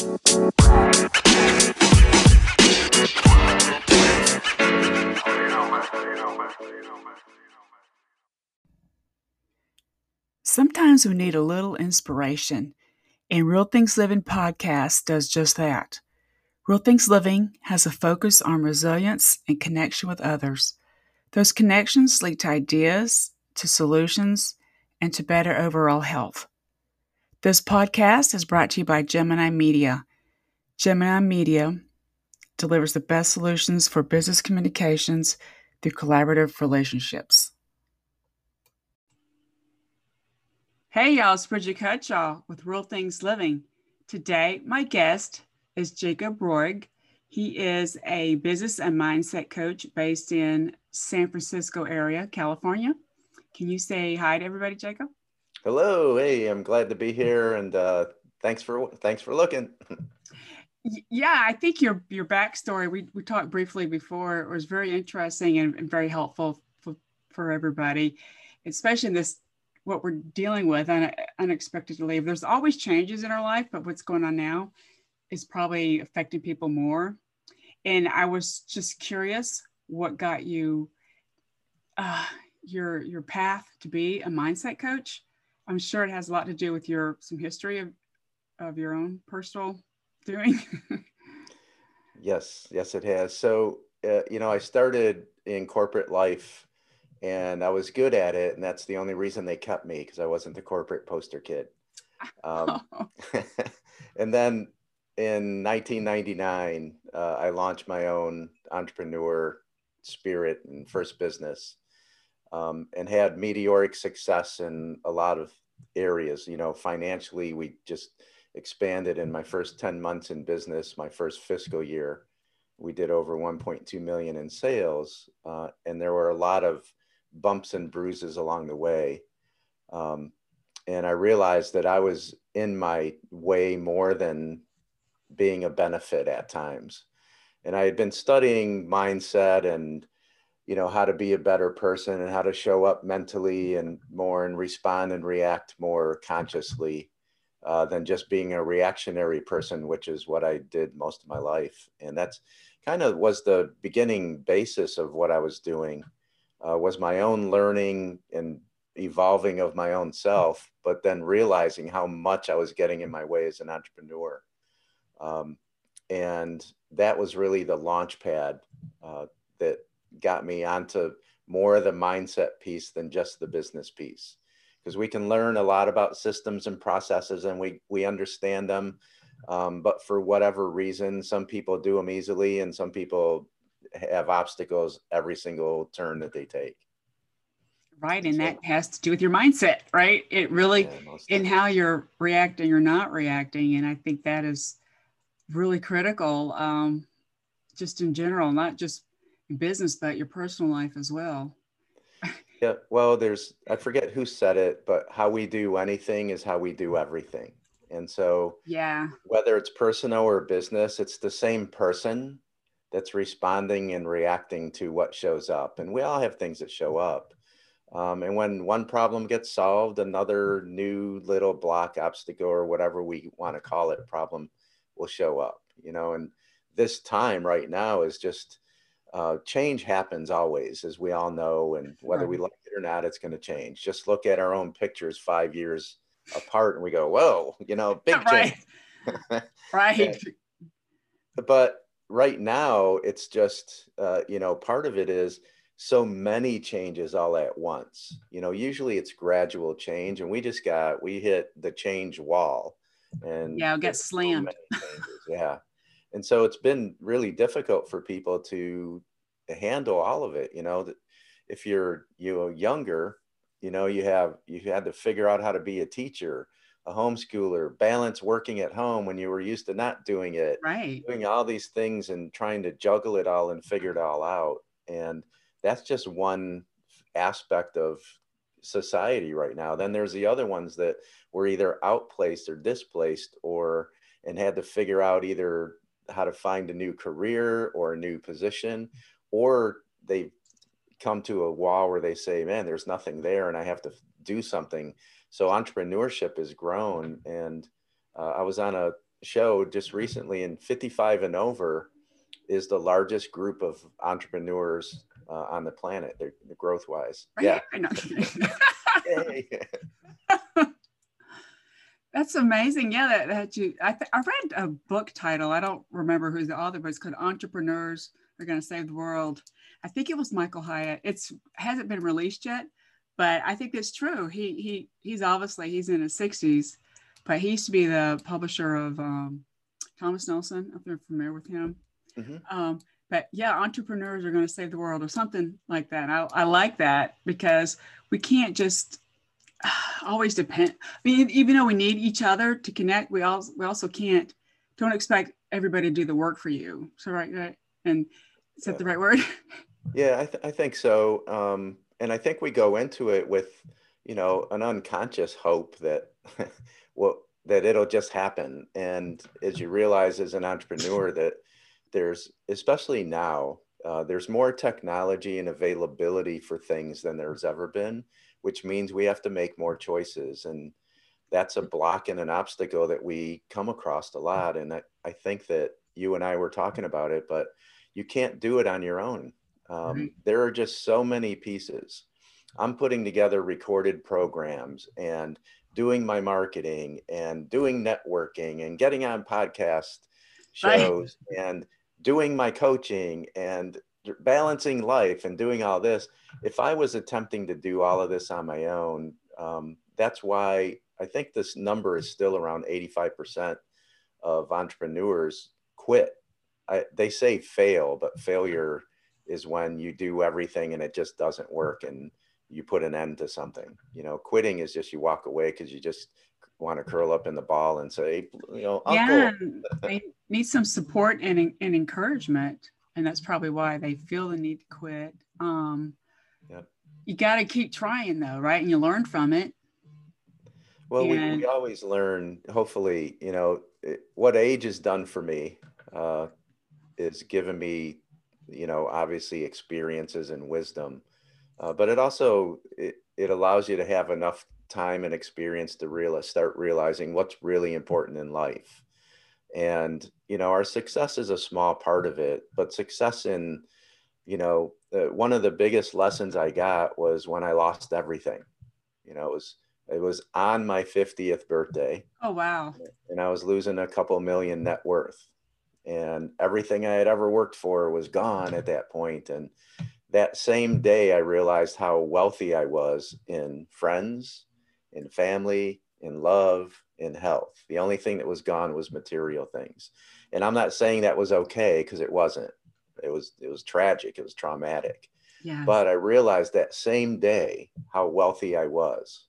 Sometimes we need a little inspiration, and Real Things Living podcast does just that. Real Things Living has a focus on resilience and connection with others. Those connections lead to ideas, to solutions, and to better overall health. This podcast is brought to you by Gemini Media. Gemini Media delivers the best solutions for business communications through collaborative relationships. Hey, y'all, it's Bridget Cutshaw with Real Things Living. Today, my guest is Jacob Roig. He is a business and mindset coach based in San Francisco area, California. Can you say hi to everybody, Jacob? Hello. Hey, I'm glad to be here, and uh, thanks for thanks for looking. yeah, I think your your backstory we we talked briefly before was very interesting and, and very helpful for, for everybody, especially in this what we're dealing with un- unexpectedly. There's always changes in our life, but what's going on now is probably affecting people more. And I was just curious, what got you uh, your your path to be a mindset coach? I'm sure it has a lot to do with your some history of of your own personal doing. yes, yes, it has. So uh, you know, I started in corporate life and I was good at it, and that's the only reason they kept me because I wasn't the corporate poster kid. Um, and then in 1999, uh, I launched my own entrepreneur spirit and first business, um, and had meteoric success in a lot of areas. You know, financially, we just expanded in my first 10 months in business, my first fiscal year. We did over 1.2 million in sales, uh, and there were a lot of bumps and bruises along the way. Um, and I realized that I was in my way more than being a benefit at times. And I had been studying mindset and, you know, how to be a better person and how to show up mentally and more and respond and react more consciously uh, than just being a reactionary person, which is what I did most of my life. And that's kind of was the beginning basis of what I was doing uh, was my own learning and evolving of my own self, but then realizing how much I was getting in my way as an entrepreneur. Um, and that was really the launch pad uh, that got me onto more of the mindset piece than just the business piece. Because we can learn a lot about systems and processes and we, we understand them. Um, but for whatever reason, some people do them easily and some people have obstacles every single turn that they take. Right. And so, that has to do with your mindset, right? It really, yeah, in how you're reacting or not reacting. And I think that is really critical, um, just in general, not just business, but your personal life as well. yeah. Well, there's, I forget who said it, but how we do anything is how we do everything. And so, yeah, whether it's personal or business, it's the same person that's responding and reacting to what shows up. And we all have things that show up. Um, and when one problem gets solved, another new little block, obstacle, or whatever we want to call it, problem will show up. You know, and this time right now is just uh, change happens always, as we all know, and whether we like it or not, it's going to change. Just look at our own pictures five years apart, and we go, "Whoa!" You know, big change. right. right. but right now it's just uh, you know part of it is so many changes all at once you know usually it's gradual change and we just got we hit the change wall and yeah get slammed so yeah and so it's been really difficult for people to handle all of it you know that if you're you know younger you know you have you had to figure out how to be a teacher a homeschooler, balance working at home when you were used to not doing it, right? Doing all these things and trying to juggle it all and figure it all out. And that's just one aspect of society right now. Then there's the other ones that were either outplaced or displaced or and had to figure out either how to find a new career or a new position or they come to a wall where they say, man, there's nothing there and I have to do something so entrepreneurship has grown and uh, i was on a show just recently in 55 and over is the largest group of entrepreneurs uh, on the planet, they're, growth wise. Yeah. That's amazing. Yeah, that, that you. I, th- I read a book title. I don't remember who's the author, but it's called "Entrepreneurs Are Going to Save the World." I think it was Michael Hyatt. It's hasn't been released yet, but I think it's true. He he he's obviously he's in his sixties, but he used to be the publisher of um, Thomas Nelson. If you're familiar with him, mm-hmm. um, but yeah, entrepreneurs are going to save the world or something like that. I, I like that because we can't just always depend. I mean, even though we need each other to connect, we also we also can't. Don't expect everybody to do the work for you. So right, right, and is that the right word? Yeah, I, th- I think so. Um, and I think we go into it with, you know, an unconscious hope that, well, that it'll just happen. And as you realize as an entrepreneur that there's, especially now, uh, there's more technology and availability for things than there's ever been, which means we have to make more choices. And that's a block and an obstacle that we come across a lot. And I, I think that you and I were talking about it, but you can't do it on your own. Um, right. There are just so many pieces. I'm putting together recorded programs and doing my marketing and doing networking and getting on podcast shows right. and doing my coaching and balancing life and doing all this. If I was attempting to do all of this on my own, um, that's why I think this number is still around 85% of entrepreneurs quit. I, they say fail, but failure is when you do everything and it just doesn't work and you put an end to something. You know, quitting is just you walk away because you just want to curl up in the ball and say, you know, Uncle. yeah, they need some support and, and encouragement, and that's probably why they feel the need to quit. Um, yep. You got to keep trying though, right? And you learn from it. Well, and... we, we always learn. Hopefully, you know, it, what age has done for me uh, is given me you know obviously experiences and wisdom. Uh, but it also it, it allows you to have enough time and experience to realize start realizing what's really important in life. And you know our success is a small part of it but success in you know uh, one of the biggest lessons i got was when i lost everything. You know it was it was on my 50th birthday. Oh wow. And i was losing a couple million net worth and everything I had ever worked for was gone at mm-hmm. that point. And that same day, I realized how wealthy I was in friends, in family, in love, in health. The only thing that was gone was material things. And I'm not saying that was okay because it wasn't. It was it was tragic. It was traumatic. Yeah. But I realized that same day how wealthy I was.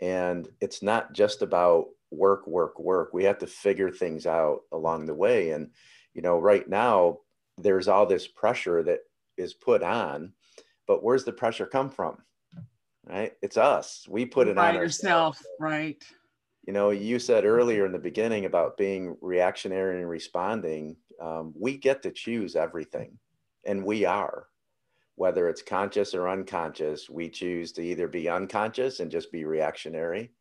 And it's not just about work, work, work. We have to figure things out along the way. And, you know, right now, there's all this pressure that is put on, but where's the pressure come from? Right? It's us. We put it By on yourself. Ourselves. Right. You know, you said earlier in the beginning about being reactionary and responding. Um, we get to choose everything, and we are. Whether it's conscious or unconscious, we choose to either be unconscious and just be reactionary,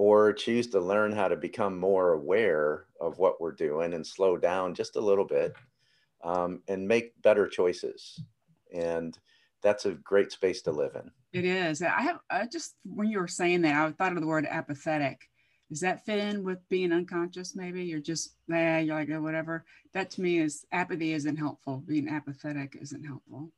or choose to learn how to become more aware of what we're doing and slow down just a little bit um, and make better choices. And that's a great space to live in. It is. I have I just when you were saying that, I thought of the word apathetic. Does that fit in with being unconscious? Maybe you're just yeah, you're like oh, whatever. That to me is apathy isn't helpful. Being apathetic isn't helpful.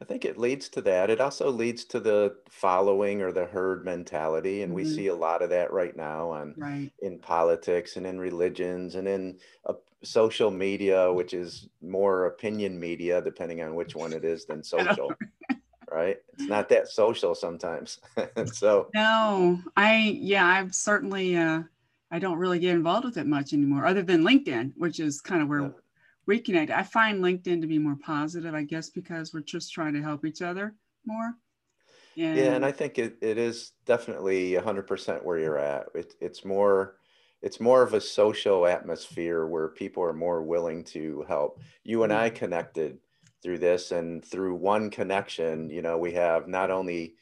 I think it leads to that. It also leads to the following or the herd mentality, and mm-hmm. we see a lot of that right now on right. in politics and in religions and in uh, social media, which is more opinion media, depending on which one it is, than social. right? It's not that social sometimes. so no, I yeah, I've certainly uh, I don't really get involved with it much anymore, other than LinkedIn, which is kind of where yeah reconnect. I find LinkedIn to be more positive, I guess, because we're just trying to help each other more. And yeah, and I think it, it is definitely 100% where you're at. It, it's more it's more of a social atmosphere where people are more willing to help. You and I connected through this, and through one connection, you know, we have not only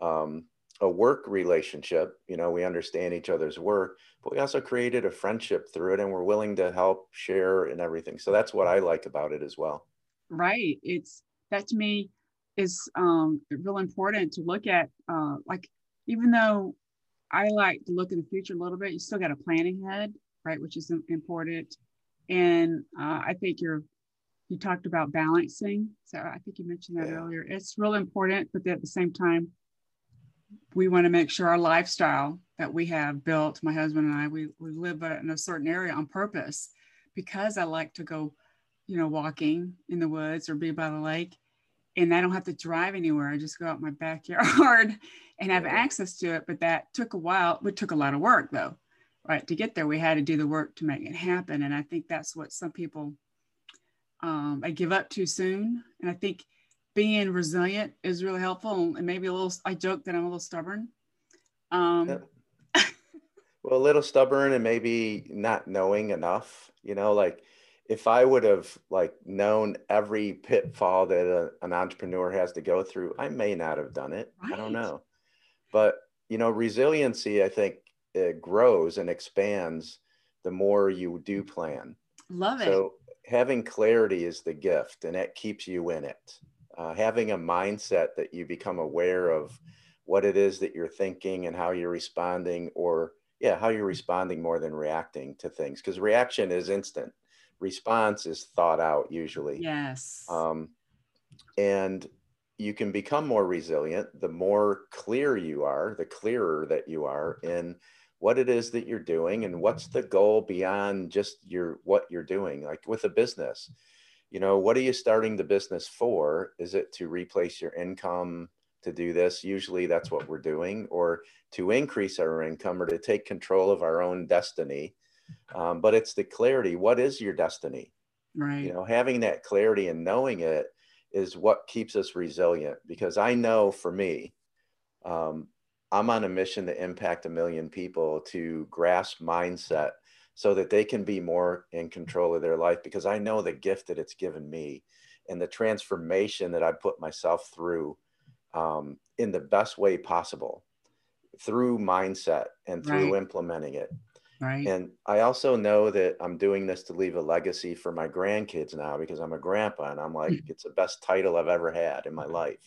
um, a work relationship, you know, we understand each other's work, but we also created a friendship through it and we're willing to help share and everything. So that's what I like about it as well. Right. It's that to me is um, real important to look at. Uh, like, even though I like to look in the future a little bit, you still got a planning ahead, right? Which is important. And uh, I think you're, you talked about balancing. So I think you mentioned that yeah. earlier. It's real important, but at the same time, we want to make sure our lifestyle that we have built, my husband and I, we, we live in a certain area on purpose because I like to go, you know, walking in the woods or be by the lake. And I don't have to drive anywhere. I just go out my backyard and have access to it. But that took a while. It took a lot of work though, right? To get there, we had to do the work to make it happen. And I think that's what some people um, I give up too soon. And I think being resilient is really helpful. And maybe a little, I joke that I'm a little stubborn. Um, yep. well, a little stubborn and maybe not knowing enough, you know, like if I would have like known every pitfall that a, an entrepreneur has to go through, I may not have done it. Right. I don't know. But, you know, resiliency, I think it grows and expands the more you do plan. Love it. So having clarity is the gift and it keeps you in it uh, having a mindset that you become aware of what it is that you're thinking and how you're responding or yeah how you're responding more than reacting to things because reaction is instant. Response is thought out usually. Yes. Um, and you can become more resilient the more clear you are the clearer that you are in what it is that you're doing and what's the goal beyond just your what you're doing like with a business you know, what are you starting the business for? Is it to replace your income to do this? Usually that's what we're doing, or to increase our income or to take control of our own destiny. Um, but it's the clarity. What is your destiny? Right. You know, having that clarity and knowing it is what keeps us resilient because I know for me, um, I'm on a mission to impact a million people to grasp mindset so that they can be more in control of their life because I know the gift that it's given me and the transformation that I put myself through um, in the best way possible through mindset and through right. implementing it. Right. And I also know that I'm doing this to leave a legacy for my grandkids now because I'm a grandpa and I'm like, mm. it's the best title I've ever had in my life.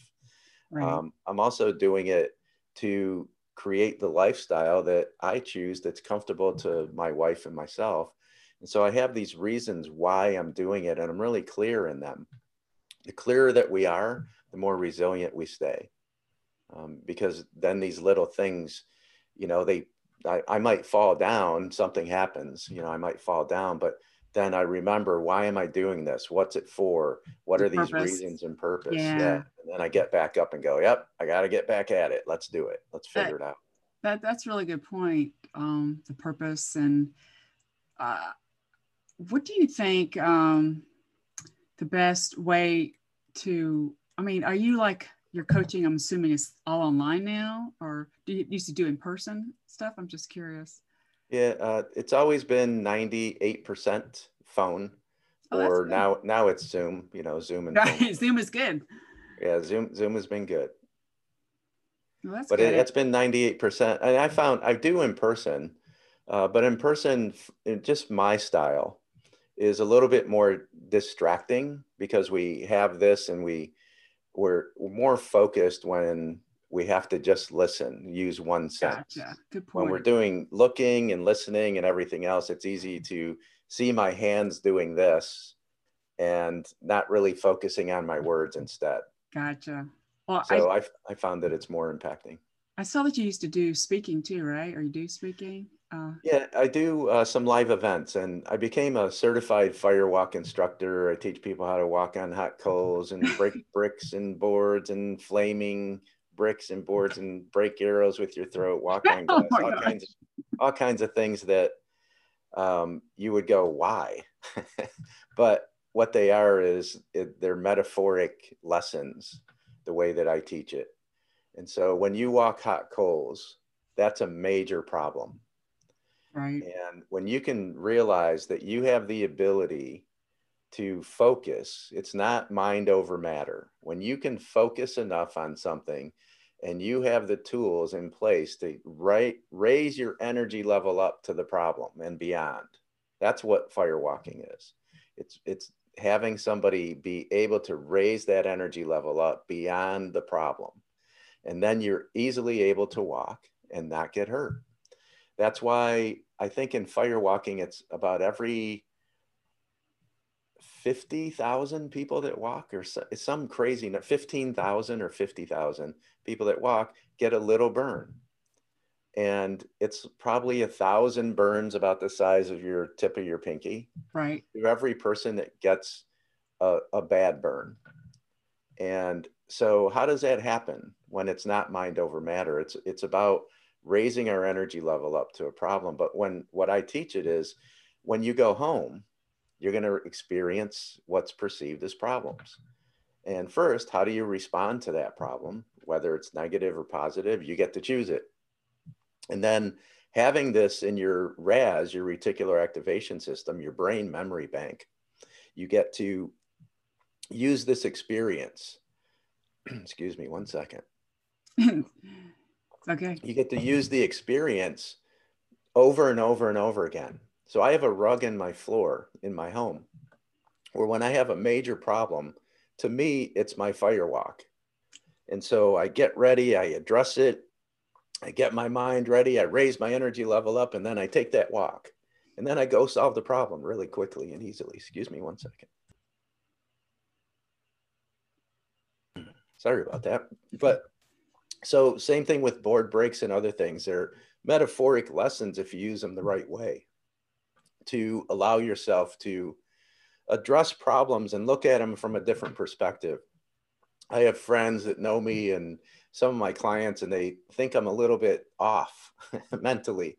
Right. Um, I'm also doing it to create the lifestyle that I choose that's comfortable to my wife and myself. And so I have these reasons why I'm doing it, and I'm really clear in them. The clearer that we are, the more resilient we stay. Um, because then these little things, you know, they, I, I might fall down, something happens, you know, I might fall down, but then I remember why am I doing this? What's it for? What are these reasons and purpose? Yeah. yeah. And then I get back up and go, yep, I got to get back at it. Let's do it. Let's figure that, it out. That that's really good point. Um, the purpose and uh, what do you think um, the best way to? I mean, are you like your coaching? I'm assuming is all online now, or do you used to do in person stuff? I'm just curious. Yeah, uh, it's always been 98% phone, oh, or now now it's Zoom. You know, Zoom and right. Zoom is good. Yeah, Zoom Zoom has been good. Well, but it, has been 98%. And I found I do in person, uh, but in person, just my style is a little bit more distracting because we have this and we we're more focused when we have to just listen, use one sense. Gotcha. Good point. When we're doing looking and listening and everything else, it's easy to see my hands doing this and not really focusing on my words instead. Gotcha. Well, so I, I, I found that it's more impacting. I saw that you used to do speaking too, right? Or you do speaking? Uh, yeah, I do uh, some live events, and I became a certified firewalk instructor. I teach people how to walk on hot coals and break bricks and boards and flaming bricks and boards and break arrows with your throat, walk on oh glass, oh all kinds of all kinds of things that um, you would go, why? but what they are is it, they're metaphoric lessons, the way that I teach it. And so when you walk hot coals, that's a major problem. Right. And when you can realize that you have the ability to focus, it's not mind over matter. When you can focus enough on something and you have the tools in place to right, raise your energy level up to the problem and beyond. That's what fire walking is. It's it's having somebody be able to raise that energy level up beyond the problem. And then you're easily able to walk and not get hurt. That's why I think in fire walking, it's about every 50,000 people that walk, or some crazy, 15,000 or 50,000 people that walk get a little burn. And it's probably a thousand burns about the size of your tip of your pinky. Right. To every person that gets a, a bad burn. And so, how does that happen when it's not mind over matter? It's, it's about raising our energy level up to a problem. But when what I teach it is when you go home, you're going to experience what's perceived as problems. And first, how do you respond to that problem? Whether it's negative or positive, you get to choose it. And then having this in your RAS, your reticular activation system, your brain memory bank, you get to use this experience. Excuse me, one second. okay. You get to use the experience over and over and over again. So I have a rug in my floor in my home where when I have a major problem, to me, it's my fire walk. And so I get ready, I address it, I get my mind ready, I raise my energy level up, and then I take that walk. And then I go solve the problem really quickly and easily. Excuse me one second. Hmm. Sorry about that. But so, same thing with board breaks and other things. They're metaphoric lessons if you use them the right way to allow yourself to address problems and look at them from a different perspective. I have friends that know me and some of my clients, and they think I'm a little bit off mentally.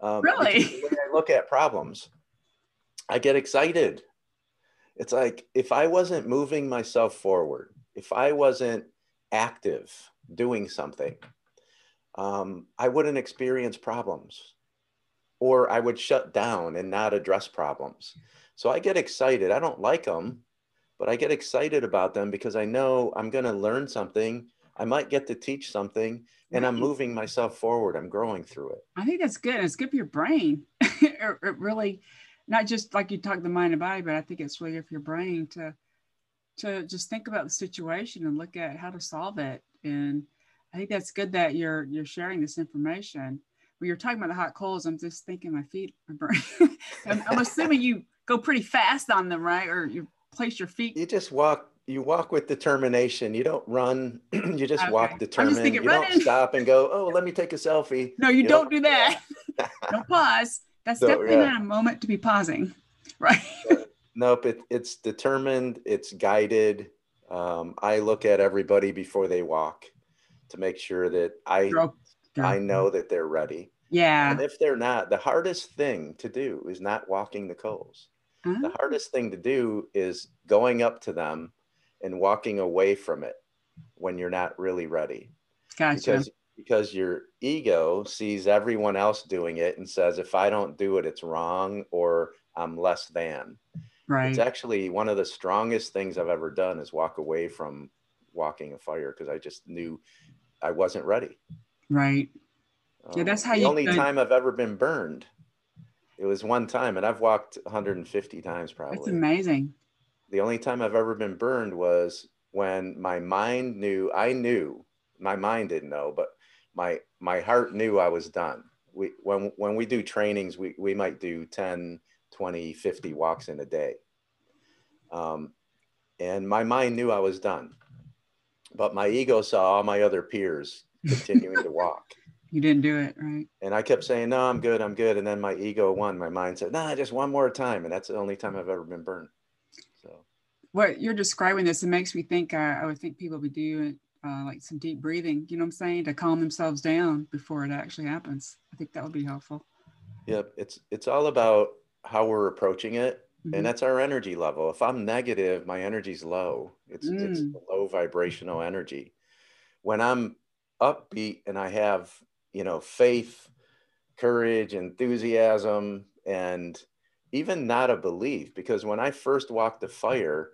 Um, really? When I look at problems, I get excited. It's like if I wasn't moving myself forward, if I wasn't active doing something, um, I wouldn't experience problems or I would shut down and not address problems. So I get excited. I don't like them, but I get excited about them because I know I'm going to learn something. I might get to teach something and I'm moving myself forward. I'm growing through it. I think that's good. It's good for your brain. it, it really, not just like you talk the mind and body, but I think it's really good for your brain to to just think about the situation and look at how to solve it. And I think that's good that you're you're sharing this information when you're talking about the hot coals, I'm just thinking my feet are burning. I'm, I'm, assuming you go pretty fast on them, right? Or you place your feet. You just walk. You walk with determination. You don't run. you just okay. walk determined. Just you running. don't stop and go. Oh, let me take a selfie. No, you, you don't, do that. don't pause. That's so, definitely yeah. not a moment to be pausing, right? nope. It, it's determined. It's guided. Um, I look at everybody before they walk to make sure that I I know that they're ready. Yeah. And if they're not, the hardest thing to do is not walking the coals. The uh-huh. hardest thing to do is going up to them and walking away from it when you're not really ready. Gotcha. Because because your ego sees everyone else doing it and says if I don't do it it's wrong or I'm less than. Right. It's actually one of the strongest things I've ever done is walk away from walking a fire because I just knew I wasn't ready. Right. Yeah, that's how the you. The only time I've ever been burned. It was one time, and I've walked 150 times probably. That's amazing. The only time I've ever been burned was when my mind knew. I knew. My mind didn't know, but my my heart knew I was done. We when when we do trainings, we we might do 10, 20, 50 walks in a day. Um, and my mind knew I was done, but my ego saw all my other peers continuing to walk. You didn't do it, right? And I kept saying, no, I'm good, I'm good. And then my ego won. My mind said, nah, just one more time. And that's the only time I've ever been burned. So what you're describing this, it makes me think uh, I would think people would do uh, like some deep breathing, you know what I'm saying, to calm themselves down before it actually happens. I think that would be helpful. Yep. It's it's all about how we're approaching it. Mm-hmm. And that's our energy level. If I'm negative, my energy's low. It's mm. it's low vibrational energy. When I'm upbeat and I have, you know, faith, courage, enthusiasm, and even not a belief. Because when I first walked the fire,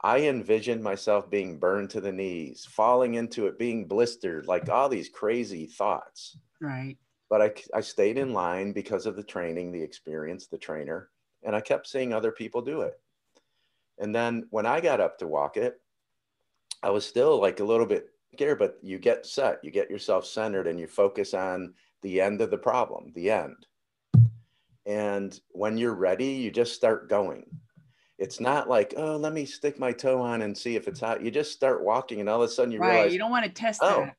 I envisioned myself being burned to the knees, falling into it, being blistered, like all these crazy thoughts. Right. But I, I stayed in line because of the training, the experience, the trainer, and I kept seeing other people do it. And then when I got up to walk it, I was still like a little bit scared, but you get set, you get yourself centered, and you focus on the end of the problem, the end. And when you're ready, you just start going it's not like oh let me stick my toe on and see if it's hot you just start walking and all of a sudden you right. realize you don't want to test oh that.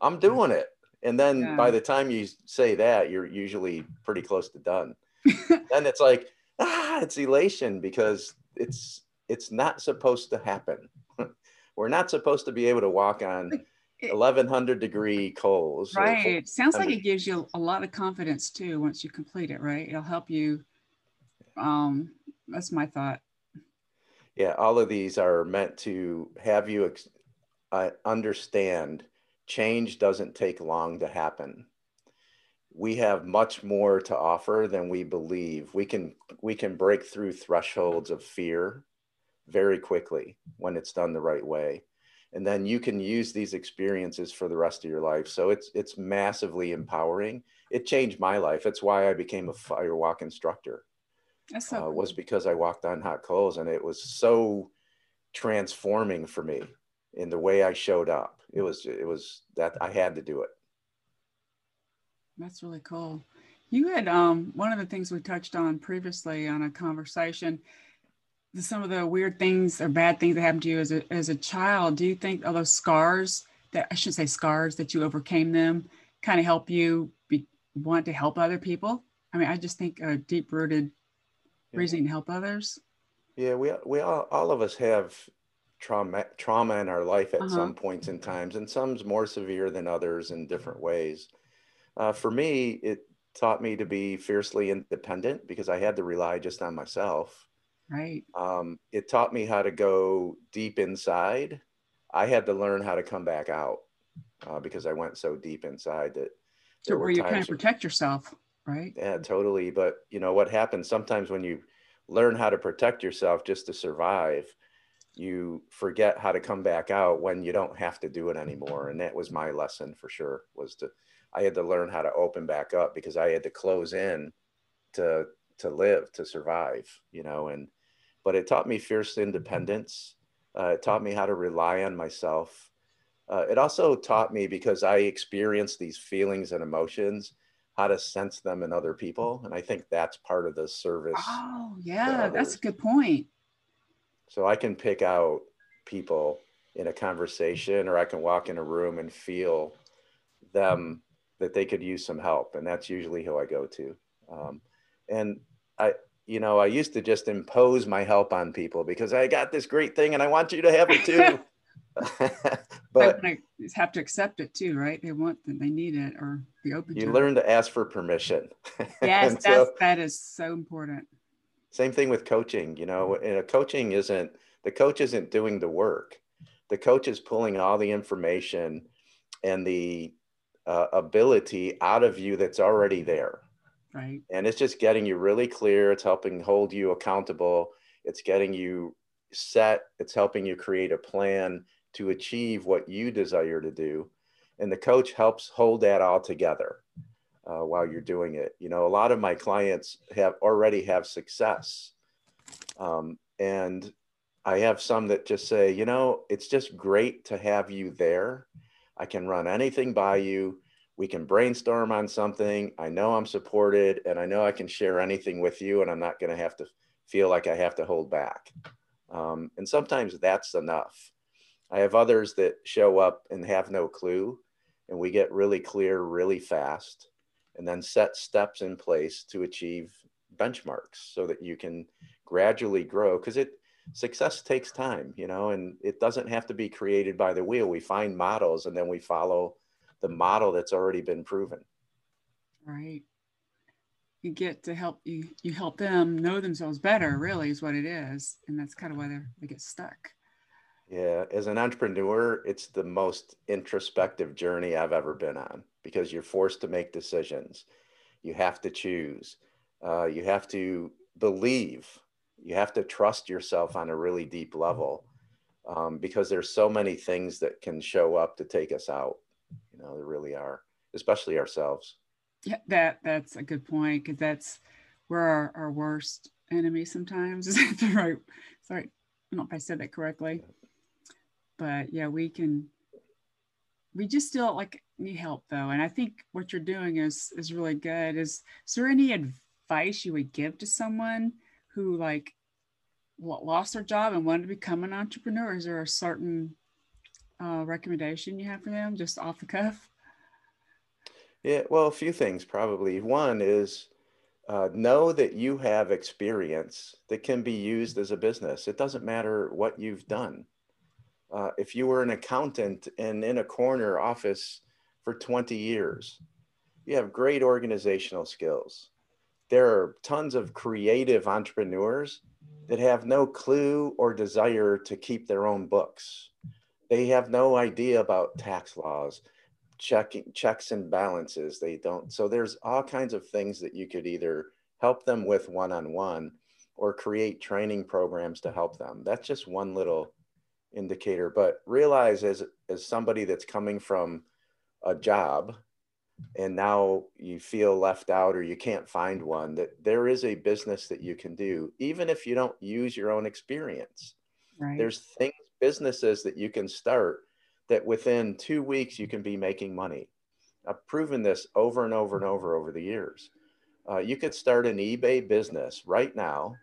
i'm doing it and then Yeah. by the time you say that you're usually pretty close to done then it's like ah it's elation because it's it's not supposed to happen we're not supposed to be able to walk on It- 1100 degree coals Right. It sounds like it gives you a lot of confidence too once you complete it, right? It'll help you. Um, that's my thought. yeah all of these are meant to have you ex- uh, understand change doesn't take long to happen we have much more to offer than we believe we can we can break through thresholds of fear very quickly when it's done the right way and then you can use these experiences for the rest of your life so it's it's massively empowering it changed my life it's why i became a firewalk instructor That's so uh, cool. was because I walked on hot coals and it was so transforming for me in the way I showed up. It was it was that I had to do it. That's really cool. You had um one of the things we touched on previously on a conversation. Some of the weird things or bad things that happened to you as a as a child. Do you think all those scars that I should say scars that you overcame them kind of help you be want to help other people? I mean, I just think a deep rooted reason to help others. Yeah, we we all all of us have trauma trauma in our life at Uh-huh. some points in times, and some's more severe than others in different ways. Uh, for me, it taught me to be fiercely independent because I had to rely just on myself. Right. Um, it taught me how to go deep inside. I had to learn how to come back out uh, because I went so deep inside that So where you kind of protect yourself, right? yeah, totally. But you know what happens sometimes when you learn how to protect yourself just to survive, you forget how to come back out when you don't have to do it anymore. And that was my lesson for sure. Was to I had to learn how to open back up because I had to close in to to live to survive. You know, and but it taught me fierce independence. Uh, it taught me how to rely on myself. Uh, it also taught me because I experienced these feelings and emotions how to sense them in other people. And I think that's part of the service. Oh, yeah, that's a good point. So I can pick out people in a conversation or I can walk in a room and feel them that they could use some help. And that's usually who I go to. Um, and I, you know, I used to just impose my help on people because I got this great thing and I want you to have it too. But they have to accept it too, right? They want that they need it or be open to you it. learn to ask for permission. Yes, that's so- that is so important. same thing with coaching you know and a coaching isn't the coach isn't doing the work the coach is pulling all the information and the uh, ability out of you that's already there Right. and it's just getting you really clear. It's helping hold you accountable. It's getting you set. It's helping you create a plan to achieve what you desire to do. And the coach helps hold that all together uh, while you're doing it. You know a lot of my clients have already have success. Um, and i have some that just say you know it's just great to have you there. I can run anything by you we can brainstorm on something. I know I'm supported and I know I can share anything with you and I'm not going to have to feel like I have to hold back. Um, and sometimes that's enough. I have others that show up and have no clue and we get really clear really fast and then set steps in place to achieve benchmarks so that you can gradually grow because it success takes time you know and it doesn't have to be created by the wheel we find models and then we follow the model that's already been proven. Right. You get to help you you help them know themselves better, really is what it is. And that's kind of why they they get stuck. Yeah, as an entrepreneur, it's the most introspective journey I've ever been on because you're forced to make decisions. You have to choose. Uh, you have to believe. You have to trust yourself on a really deep level. um, because there's so many things that can show up to take us out. Know, there really are, especially ourselves. Yeah, that that's a good point because that's we're our, our worst enemy sometimes. Is that the right? Sorry, I don't know if I said that correctly. But yeah, we can. We just still like need help though, and I think what you're doing is is really good. Is is there any advice you would give to someone who like lost their job and wanted to become an entrepreneur? Is there a certain uh, recommendation you have for them, just off the cuff? Yeah, well, a few things probably. One is uh, know that you have experience that can be used as a business. It doesn't matter what you've done. Uh, if you were an accountant and in a corner office for 20 years, you have great organizational skills. There are tons of creative entrepreneurs that have no clue or desire to keep their own books. They have no idea about tax laws, checking checks and balances. They don't. So there's all kinds of things that you could either help them with one-on-one or create training programs to help them. That's just one little indicator. But realize as as somebody that's coming from a job and now you feel left out or you can't find one that there is a business that you can do even if you don't use your own experience right. there's things businesses that you can start that within two weeks you can be making money i've proven this over and over and over over the years uh, you could start an ebay business right now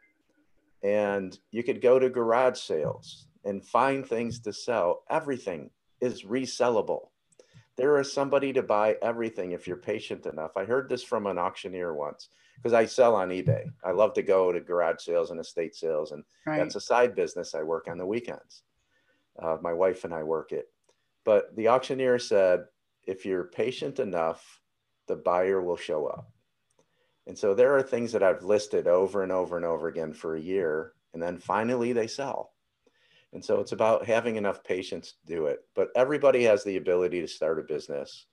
and you could go to garage sales and find things to sell everything is resellable there is somebody to buy everything if you're patient enough. I heard this from an auctioneer once because I sell on eBay. I love to go to garage sales and estate sales, and right. that's a side business I work on the weekends. Uh, my wife and I work it. But the auctioneer said, if you're patient enough, the buyer will show up. And so there are things that I've listed over and over and over again for a year, and then finally they sell. And so it's about having enough patience to do it. But everybody has the ability to start a business.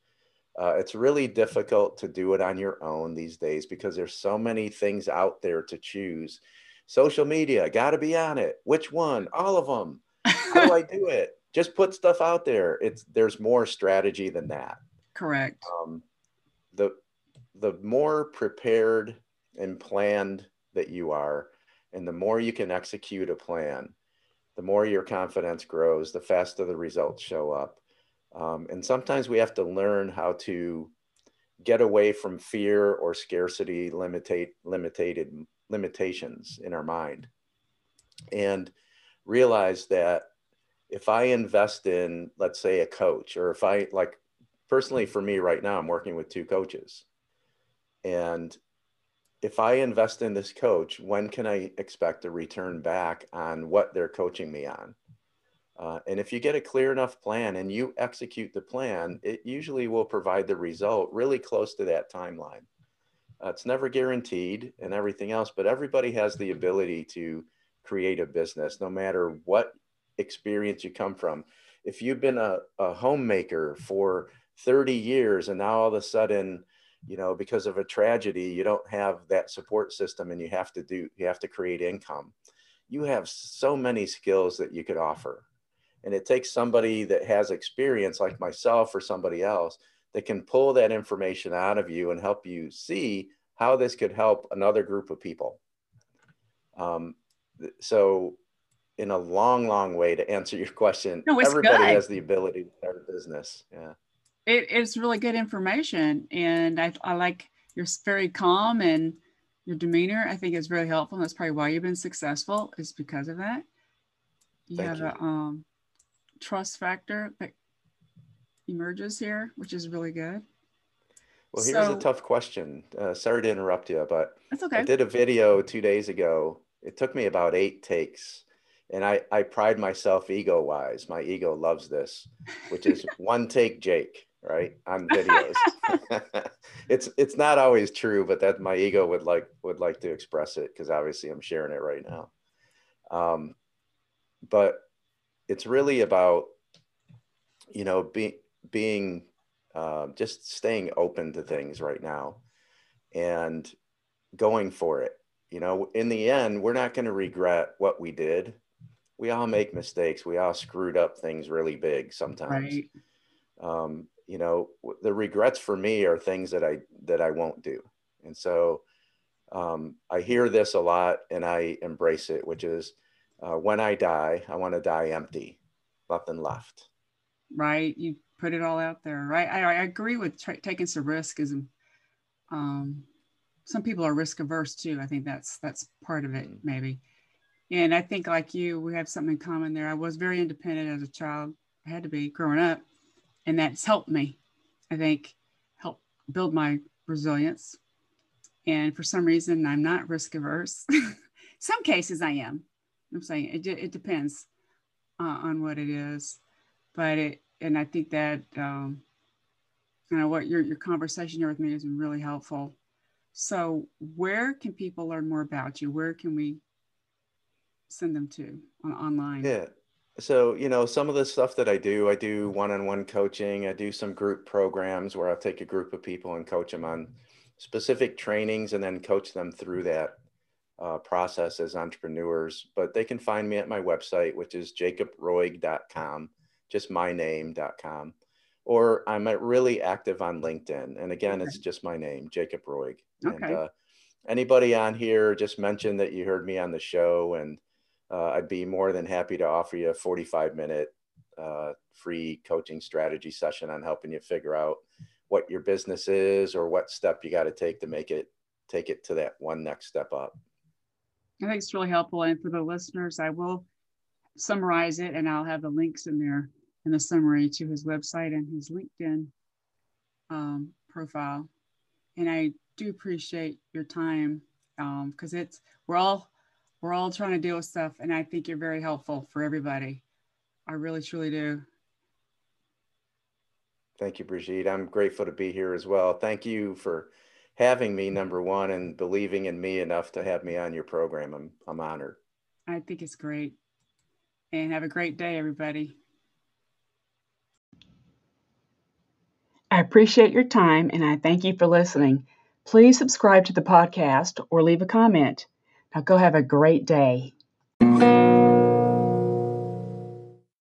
Uh, it's really difficult to do it on your own these days because there's so many things out there to choose. Social media, got to be on it. Which one? All of them. How do I do it? Just put stuff out there. It's there's more strategy than that. Correct. Um, the the more prepared and planned that you are, and the more you can execute a plan, the more your confidence grows, the faster the results show up. Um, and sometimes we have to learn how to get away from fear or scarcity limitate, limited limitations in our mind and realize that if I invest in, let's say, a coach, or if I like personally for me right now, I'm working with two coaches. And if I invest in this coach, when can I expect a return back on what they're coaching me on? Uh, and if you get a clear enough plan and you execute the plan, it usually will provide the result really close to that timeline. Uh, it's never guaranteed and everything else, but everybody has the ability to create a business no matter what experience you come from. If you've been a, a homemaker for 30 years and now all of a sudden you know because of a tragedy you don't have that support system and you have to do you have to create income you have so many skills that you could offer and it takes somebody that has experience like myself or somebody else that can pull that information out of you and help you see how this could help another group of people um, so in a long long way to answer your question. No, everybody good. has the ability to start a business. Yeah. It, it's really good information and I, I like you're very calm and your demeanor i think is really helpful and that's probably why you've been successful is because of that. You Thank have you. a um, trust factor that emerges here which is really good. Well here's so, a tough question. Uh, sorry to interrupt you but that's okay. i did a video two days ago. It took me about eight takes and I, I pride myself ego wise my ego loves this which is one take jake right? On videos. It's it's not always true but that my ego would like would like to express it because obviously i'm sharing it right now. Um, but it's really about you know being being uh, just staying open to things right now and going for it. You know in the end we're not going to regret what we did we all make mistakes. We all screwed up things really big sometimes. Right. Um, you know, the regrets for me are things that I that I won't do, and so um, I hear this a lot, and I embrace it, which is uh, when I die, I want to die empty, nothing left. Right. You put it all out there, right? I, I agree with tra- taking some risk. Is um, some people are risk averse too. I think that's that's part of it, mm. maybe. And I think like you, we have something in common there. I was very independent as a child. I had to be growing up, and that's helped me. I think help build my resilience. And for some reason, I'm not risk averse. some cases I am. I'm saying it, it depends uh, on what it is, but it and I think that um, you know what your your conversation here with me has been really helpful. So, where can people learn more about you? Where can we send them to on, online? Yeah. So, you know, some of the stuff that I do, I do one on one coaching, I do some group programs where I'll take a group of people and coach them on specific trainings and then coach them through that uh, process as entrepreneurs. But they can find me at my website, which is jacobroig.com, just my name.com. Or I'm really active on LinkedIn. And again, okay. it's just my name, Jacob Roig. Okay. And uh, anybody on here, just mention that you heard me on the show, and uh, I'd be more than happy to offer you a 45 minute uh, free coaching strategy session on helping you figure out what your business is or what step you got to take to make it take it to that one next step up. I think it's really helpful. And for the listeners, I will summarize it and I'll have the links in there in the summary to his website and his LinkedIn um, profile. And I do appreciate your time because um, it's we're all we're all trying to deal with stuff, and I think you're very helpful for everybody. I really truly do. Thank you, Brigitte. I'm grateful to be here as well. Thank you for having me, number one, and believing in me enough to have me on your program. I'm, I'm honored. I think it's great. And have a great day, everybody. I appreciate your time and I thank you for listening. Please subscribe to the podcast or leave a comment. Now go have a great day.